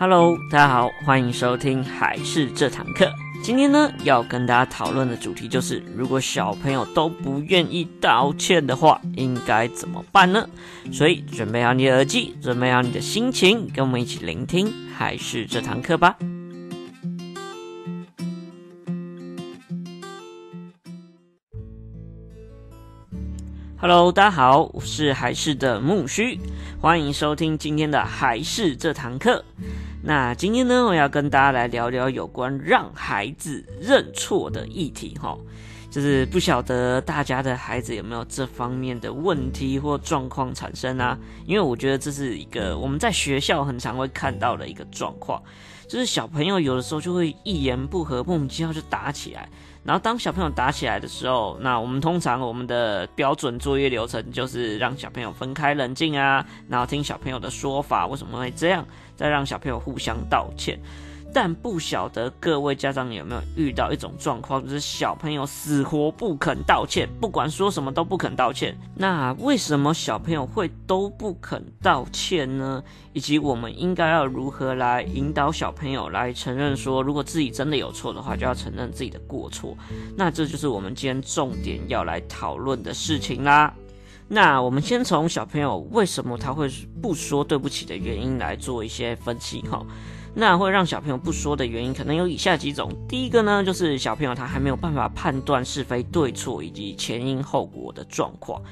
Hello，大家好，欢迎收听还是这堂课。今天呢，要跟大家讨论的主题就是，如果小朋友都不愿意道歉的话，应该怎么办呢？所以，准备好你耳机，准备好你的心情，跟我们一起聆听还是这堂课吧。Hello，大家好，我是还是的木须，欢迎收听今天的还是这堂课。那今天呢，我要跟大家来聊聊有关让孩子认错的议题哈，就是不晓得大家的孩子有没有这方面的问题或状况产生啊？因为我觉得这是一个我们在学校很常会看到的一个状况，就是小朋友有的时候就会一言不合，莫名其妙就打起来。然后当小朋友打起来的时候，那我们通常我们的标准作业流程就是让小朋友分开冷静啊，然后听小朋友的说法，为什么会这样，再让小朋友互相道歉。但不晓得各位家长有没有遇到一种状况，就是小朋友死活不肯道歉，不管说什么都不肯道歉。那为什么小朋友会都不肯道歉呢？以及我们应该要如何来引导小朋友来承认说，如果自己真的有错的话，就要承认自己的过错。那这就是我们今天重点要来讨论的事情啦。那我们先从小朋友为什么他会不说对不起的原因来做一些分析哈。那会让小朋友不说的原因，可能有以下几种。第一个呢，就是小朋友他还没有办法判断是非对错以及前因后果的状况。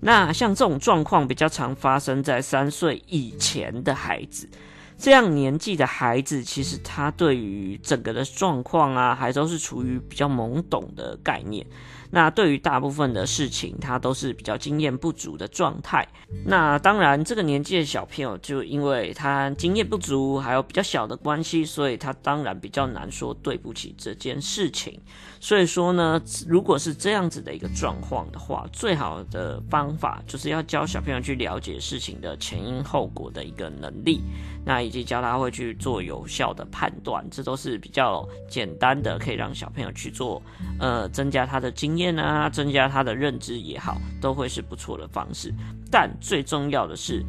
那像这种状况比较常发生在三岁以前的孩子，这样年纪的孩子，其实他对于整个的状况啊，还都是处于比较懵懂的概念。那对于大部分的事情，他都是比较经验不足的状态。那当然，这个年纪的小朋友，就因为他经验不足，还有比较小的关系，所以他当然比较难说对不起这件事情。所以说呢，如果是这样子的一个状况的话，最好的方法就是要教小朋友去了解事情的前因后果的一个能力，那以及教他会去做有效的判断，这都是比较简单的，可以让小朋友去做，呃，增加他的经验。啊，增加他的认知也好，都会是不错的方式。但最重要的是，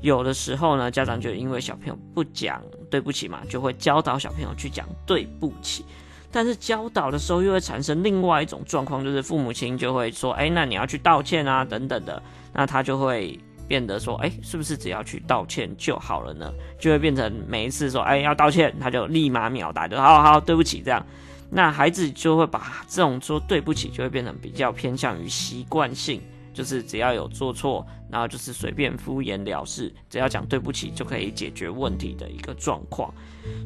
有的时候呢，家长就因为小朋友不讲对不起嘛，就会教导小朋友去讲对不起。但是教导的时候，又会产生另外一种状况，就是父母亲就会说：“哎，那你要去道歉啊，等等的。”那他就会变得说：“哎，是不是只要去道歉就好了呢？”就会变成每一次说：“哎，要道歉”，他就立马秒答，就“好好，对不起”这样。那孩子就会把这种说对不起，就会变成比较偏向于习惯性。就是只要有做错，然后就是随便敷衍了事，只要讲对不起就可以解决问题的一个状况。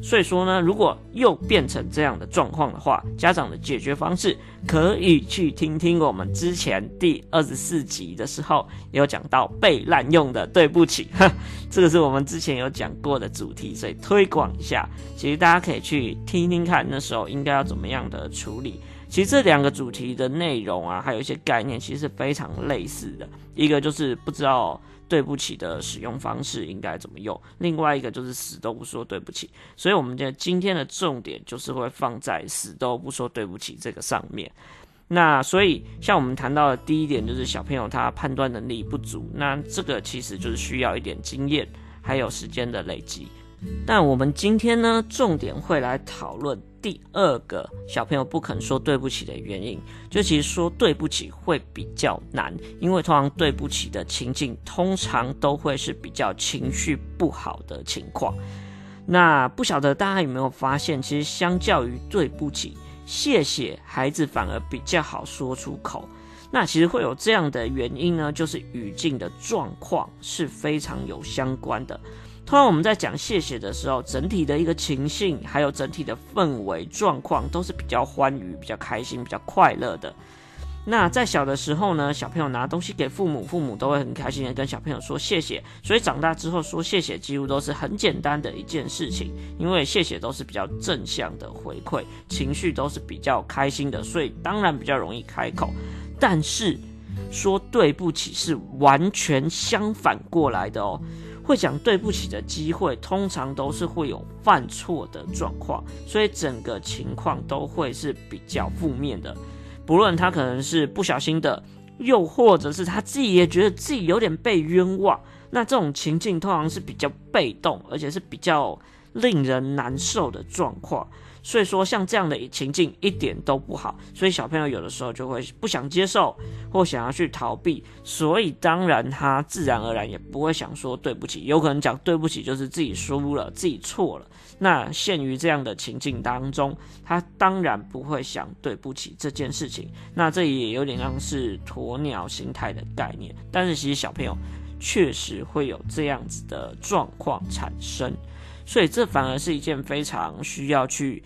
所以说呢，如果又变成这样的状况的话，家长的解决方式可以去听听我们之前第二十四集的时候有讲到被滥用的对不起，哈，这个是我们之前有讲过的主题，所以推广一下，其实大家可以去听听看，那时候应该要怎么样的处理。其实这两个主题的内容啊，还有一些概念，其实是非常类似的。一个就是不知道对不起的使用方式应该怎么用，另外一个就是死都不说对不起。所以，我们的今天的重点就是会放在死都不说对不起这个上面。那所以，像我们谈到的第一点，就是小朋友他判断能力不足，那这个其实就是需要一点经验，还有时间的累积。但我们今天呢，重点会来讨论第二个小朋友不肯说对不起的原因，就其实说对不起会比较难，因为通常对不起的情境通常都会是比较情绪不好的情况。那不晓得大家有没有发现，其实相较于对不起，谢谢孩子反而比较好说出口。那其实会有这样的原因呢，就是语境的状况是非常有相关的。通常我们在讲谢谢的时候，整体的一个情绪，还有整体的氛围状况，都是比较欢愉、比较开心、比较快乐的。那在小的时候呢，小朋友拿东西给父母，父母都会很开心的跟小朋友说谢谢。所以长大之后说谢谢，几乎都是很简单的一件事情，因为谢谢都是比较正向的回馈，情绪都是比较开心的，所以当然比较容易开口。但是说对不起是完全相反过来的哦。会讲对不起的机会，通常都是会有犯错的状况，所以整个情况都会是比较负面的。不论他可能是不小心的，又或者是他自己也觉得自己有点被冤枉，那这种情境通常是比较被动，而且是比较令人难受的状况。所以说，像这样的情境一点都不好，所以小朋友有的时候就会不想接受，或想要去逃避，所以当然他自然而然也不会想说对不起，有可能讲对不起就是自己输了，自己错了。那陷于这样的情境当中，他当然不会想对不起这件事情。那这也有点像是鸵鸟心态的概念，但是其实小朋友确实会有这样子的状况产生。所以这反而是一件非常需要去，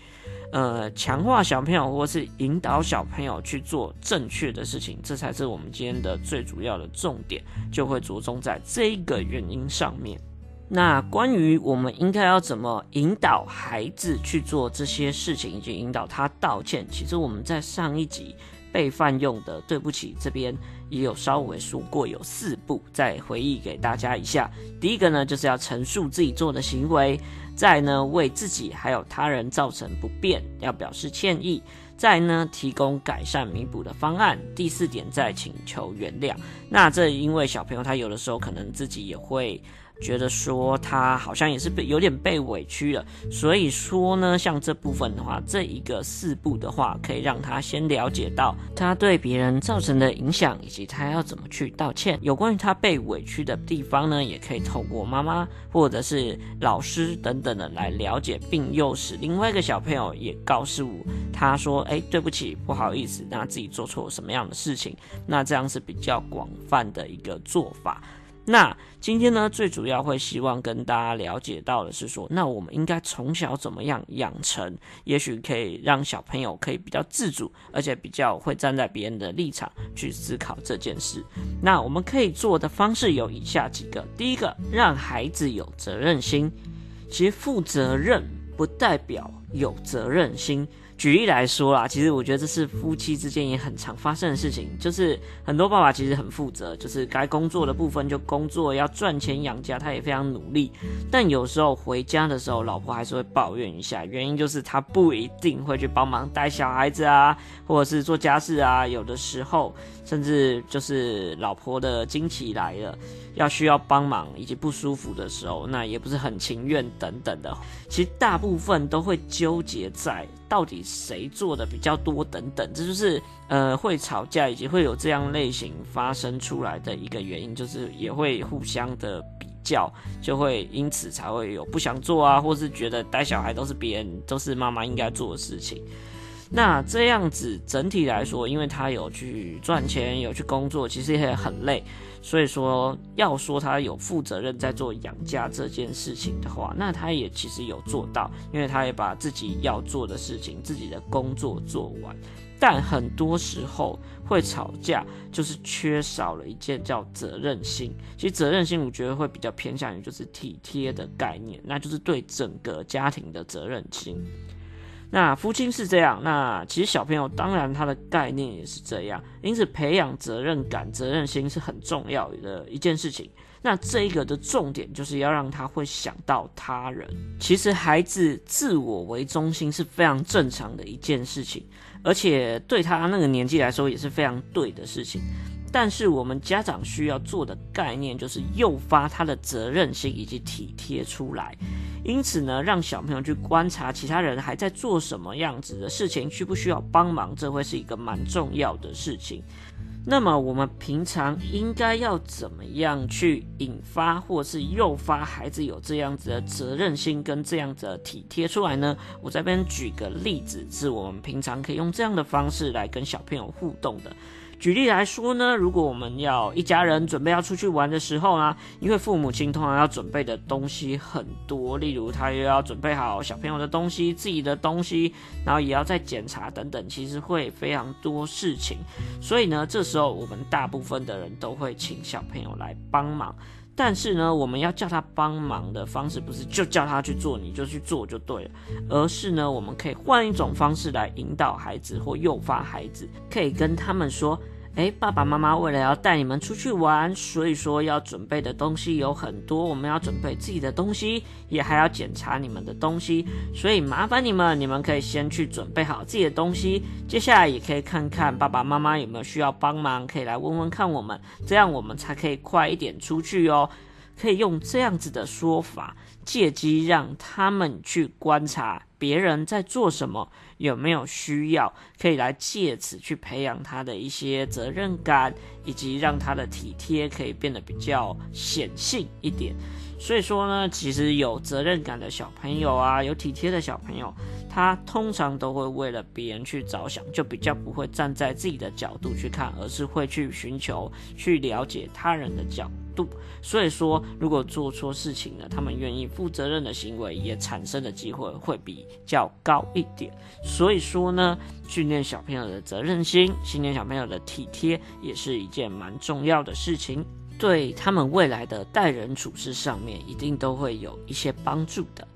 呃，强化小朋友或是引导小朋友去做正确的事情，这才是我们今天的最主要的重点，就会着重在这一个原因上面。那关于我们应该要怎么引导孩子去做这些事情，以及引导他道歉，其实我们在上一集备饭用的对不起这边也有稍微说过，有四步，再回忆给大家一下。第一个呢，就是要陈述自己做的行为；再呢，为自己还有他人造成不便，要表示歉意；再呢，提供改善弥补的方案；第四点，再请求原谅。那这因为小朋友他有的时候可能自己也会。觉得说他好像也是被有点被委屈了，所以说呢，像这部分的话，这一个四步的话，可以让他先了解到他对别人造成的影响，以及他要怎么去道歉。有关于他被委屈的地方呢，也可以透过妈妈或者是老师等等的来了解，并诱使另外一个小朋友也告诉他说：“哎，对不起，不好意思，那自己做错了什么样的事情。”那这样是比较广泛的一个做法。那今天呢，最主要会希望跟大家了解到的是说，那我们应该从小怎么样养成，也许可以让小朋友可以比较自主，而且比较会站在别人的立场去思考这件事。那我们可以做的方式有以下几个：第一个，让孩子有责任心。其实负责任不代表有责任心。举例来说啦，其实我觉得这是夫妻之间也很常发生的事情，就是很多爸爸其实很负责，就是该工作的部分就工作，要赚钱养家，他也非常努力。但有时候回家的时候，老婆还是会抱怨一下，原因就是他不一定会去帮忙带小孩子啊，或者是做家事啊。有的时候，甚至就是老婆的经期来了，要需要帮忙以及不舒服的时候，那也不是很情愿等等的。其实大部分都会纠结在。到底谁做的比较多？等等，这就是呃会吵架以及会有这样类型发生出来的一个原因，就是也会互相的比较，就会因此才会有不想做啊，或是觉得带小孩都是别人都是妈妈应该做的事情。那这样子整体来说，因为他有去赚钱，有去工作，其实也很累。所以说，要说他有负责任在做养家这件事情的话，那他也其实有做到，因为他也把自己要做的事情、自己的工作做完。但很多时候会吵架，就是缺少了一件叫责任心。其实责任心，我觉得会比较偏向于就是体贴的概念，那就是对整个家庭的责任心。那父亲是这样，那其实小朋友当然他的概念也是这样，因此培养责任感、责任心是很重要的一件事情。那这一个的重点就是要让他会想到他人。其实孩子自我为中心是非常正常的一件事情，而且对他那个年纪来说也是非常对的事情。但是我们家长需要做的概念就是诱发他的责任心以及体贴出来。因此呢，让小朋友去观察其他人还在做什么样子的事情，需不需要帮忙，这会是一个蛮重要的事情。那么我们平常应该要怎么样去引发或是诱发孩子有这样子的责任心跟这样子的体贴出来呢？我这边举个例子，是我们平常可以用这样的方式来跟小朋友互动的。举例来说呢，如果我们要一家人准备要出去玩的时候呢，因为父母亲通常要准备的东西很多，例如他又要准备好小朋友的东西、自己的东西，然后也要再检查等等，其实会非常多事情。所以呢，这时候我们大部分的人都会请小朋友来帮忙。但是呢，我们要叫他帮忙的方式不是就叫他去做，你就去做就对了，而是呢，我们可以换一种方式来引导孩子或诱发孩子，可以跟他们说。诶，爸爸妈妈为了要带你们出去玩，所以说要准备的东西有很多。我们要准备自己的东西，也还要检查你们的东西，所以麻烦你们，你们可以先去准备好自己的东西。接下来也可以看看爸爸妈妈有没有需要帮忙，可以来问问看我们，这样我们才可以快一点出去哦。可以用这样子的说法，借机让他们去观察别人在做什么，有没有需要，可以来借此去培养他的一些责任感，以及让他的体贴可以变得比较显性一点。所以说呢，其实有责任感的小朋友啊，有体贴的小朋友，他通常都会为了别人去着想，就比较不会站在自己的角度去看，而是会去寻求、去了解他人的角度。所以说，如果做错事情呢，他们愿意负责任的行为，也产生的机会会比较高一点。所以说呢，训练小朋友的责任心，训练小朋友的体贴，也是一件蛮重要的事情。对他们未来的待人处事上面，一定都会有一些帮助的。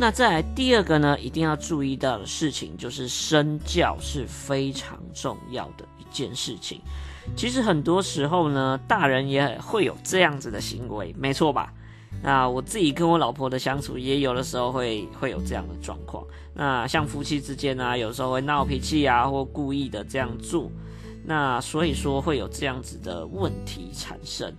那再来第二个呢，一定要注意到的事情，就是身教是非常重要的一件事情。其实很多时候呢，大人也会有这样子的行为，没错吧？那我自己跟我老婆的相处，也有的时候会会有这样的状况。那像夫妻之间呢，有时候会闹脾气啊，或故意的这样做。那所以说会有这样子的问题产生，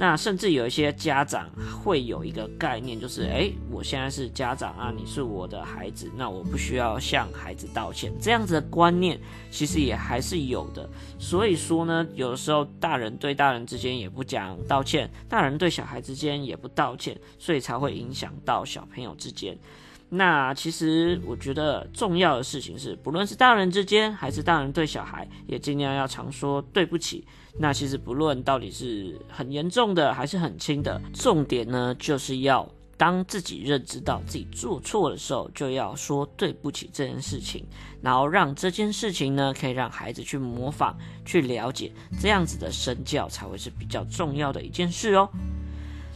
那甚至有一些家长会有一个概念，就是诶，我现在是家长啊，你是我的孩子，那我不需要向孩子道歉，这样子的观念其实也还是有的。所以说呢，有的时候大人对大人之间也不讲道歉，大人对小孩之间也不道歉，所以才会影响到小朋友之间。那其实我觉得重要的事情是，不论是大人之间，还是大人对小孩，也尽量要常说对不起。那其实不论到底是很严重的，还是很轻的，重点呢，就是要当自己认知到自己做错的时候，就要说对不起这件事情，然后让这件事情呢，可以让孩子去模仿、去了解，这样子的身教才会是比较重要的一件事哦。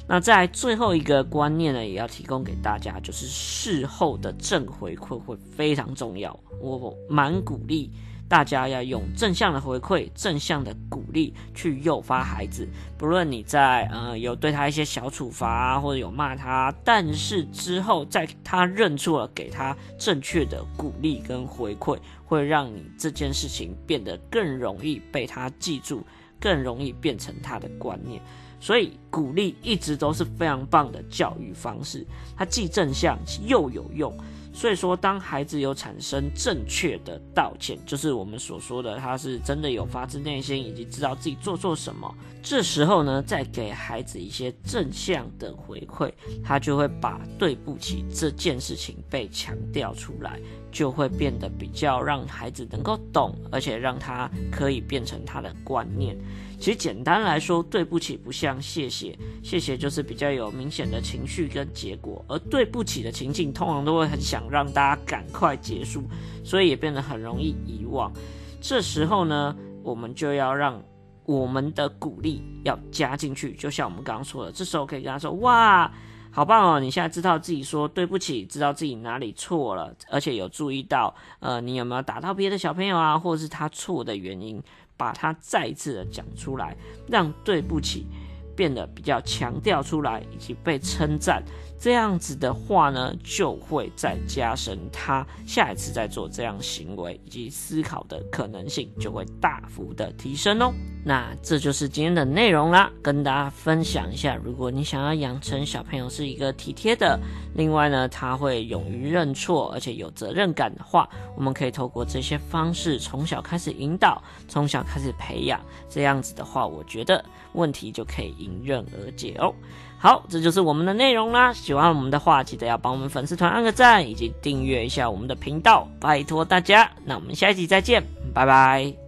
那在最后一个观念呢，也要提供给大家，就是事后的正回馈会非常重要。我蛮鼓励大家要用正向的回馈、正向的鼓励去诱发孩子。不论你在呃有对他一些小处罚啊，或者有骂他，但是之后在他认错了，给他正确的鼓励跟回馈，会让你这件事情变得更容易被他记住，更容易变成他的观念。所以鼓励一直都是非常棒的教育方式，它既正向又有用。所以说，当孩子有产生正确的道歉，就是我们所说的他是真的有发自内心，以及知道自己做错什么，这时候呢，再给孩子一些正向的回馈，他就会把对不起这件事情被强调出来，就会变得比较让孩子能够懂，而且让他可以变成他的观念。其实简单来说，对不起不像谢谢，谢谢就是比较有明显的情绪跟结果，而对不起的情境通常都会很想让大家赶快结束，所以也变得很容易遗忘。这时候呢，我们就要让我们的鼓励要加进去，就像我们刚刚说的，这时候可以跟他说：“哇，好棒哦！你现在知道自己说对不起，知道自己哪里错了，而且有注意到，呃，你有没有打到别的小朋友啊，或者是他错的原因。”把它再次的讲出来，让对不起变得比较强调出来，以及被称赞。这样子的话呢，就会再加深他下一次再做这样行为以及思考的可能性，就会大幅的提升哦。那这就是今天的内容啦，跟大家分享一下。如果你想要养成小朋友是一个体贴的，另外呢，他会勇于认错，而且有责任感的话，我们可以透过这些方式从小开始引导，从小开始培养。这样子的话，我觉得问题就可以迎刃而解哦。好，这就是我们的内容啦。喜欢我们的话，记得要帮我们粉丝团按个赞，以及订阅一下我们的频道，拜托大家。那我们下一集再见，拜拜。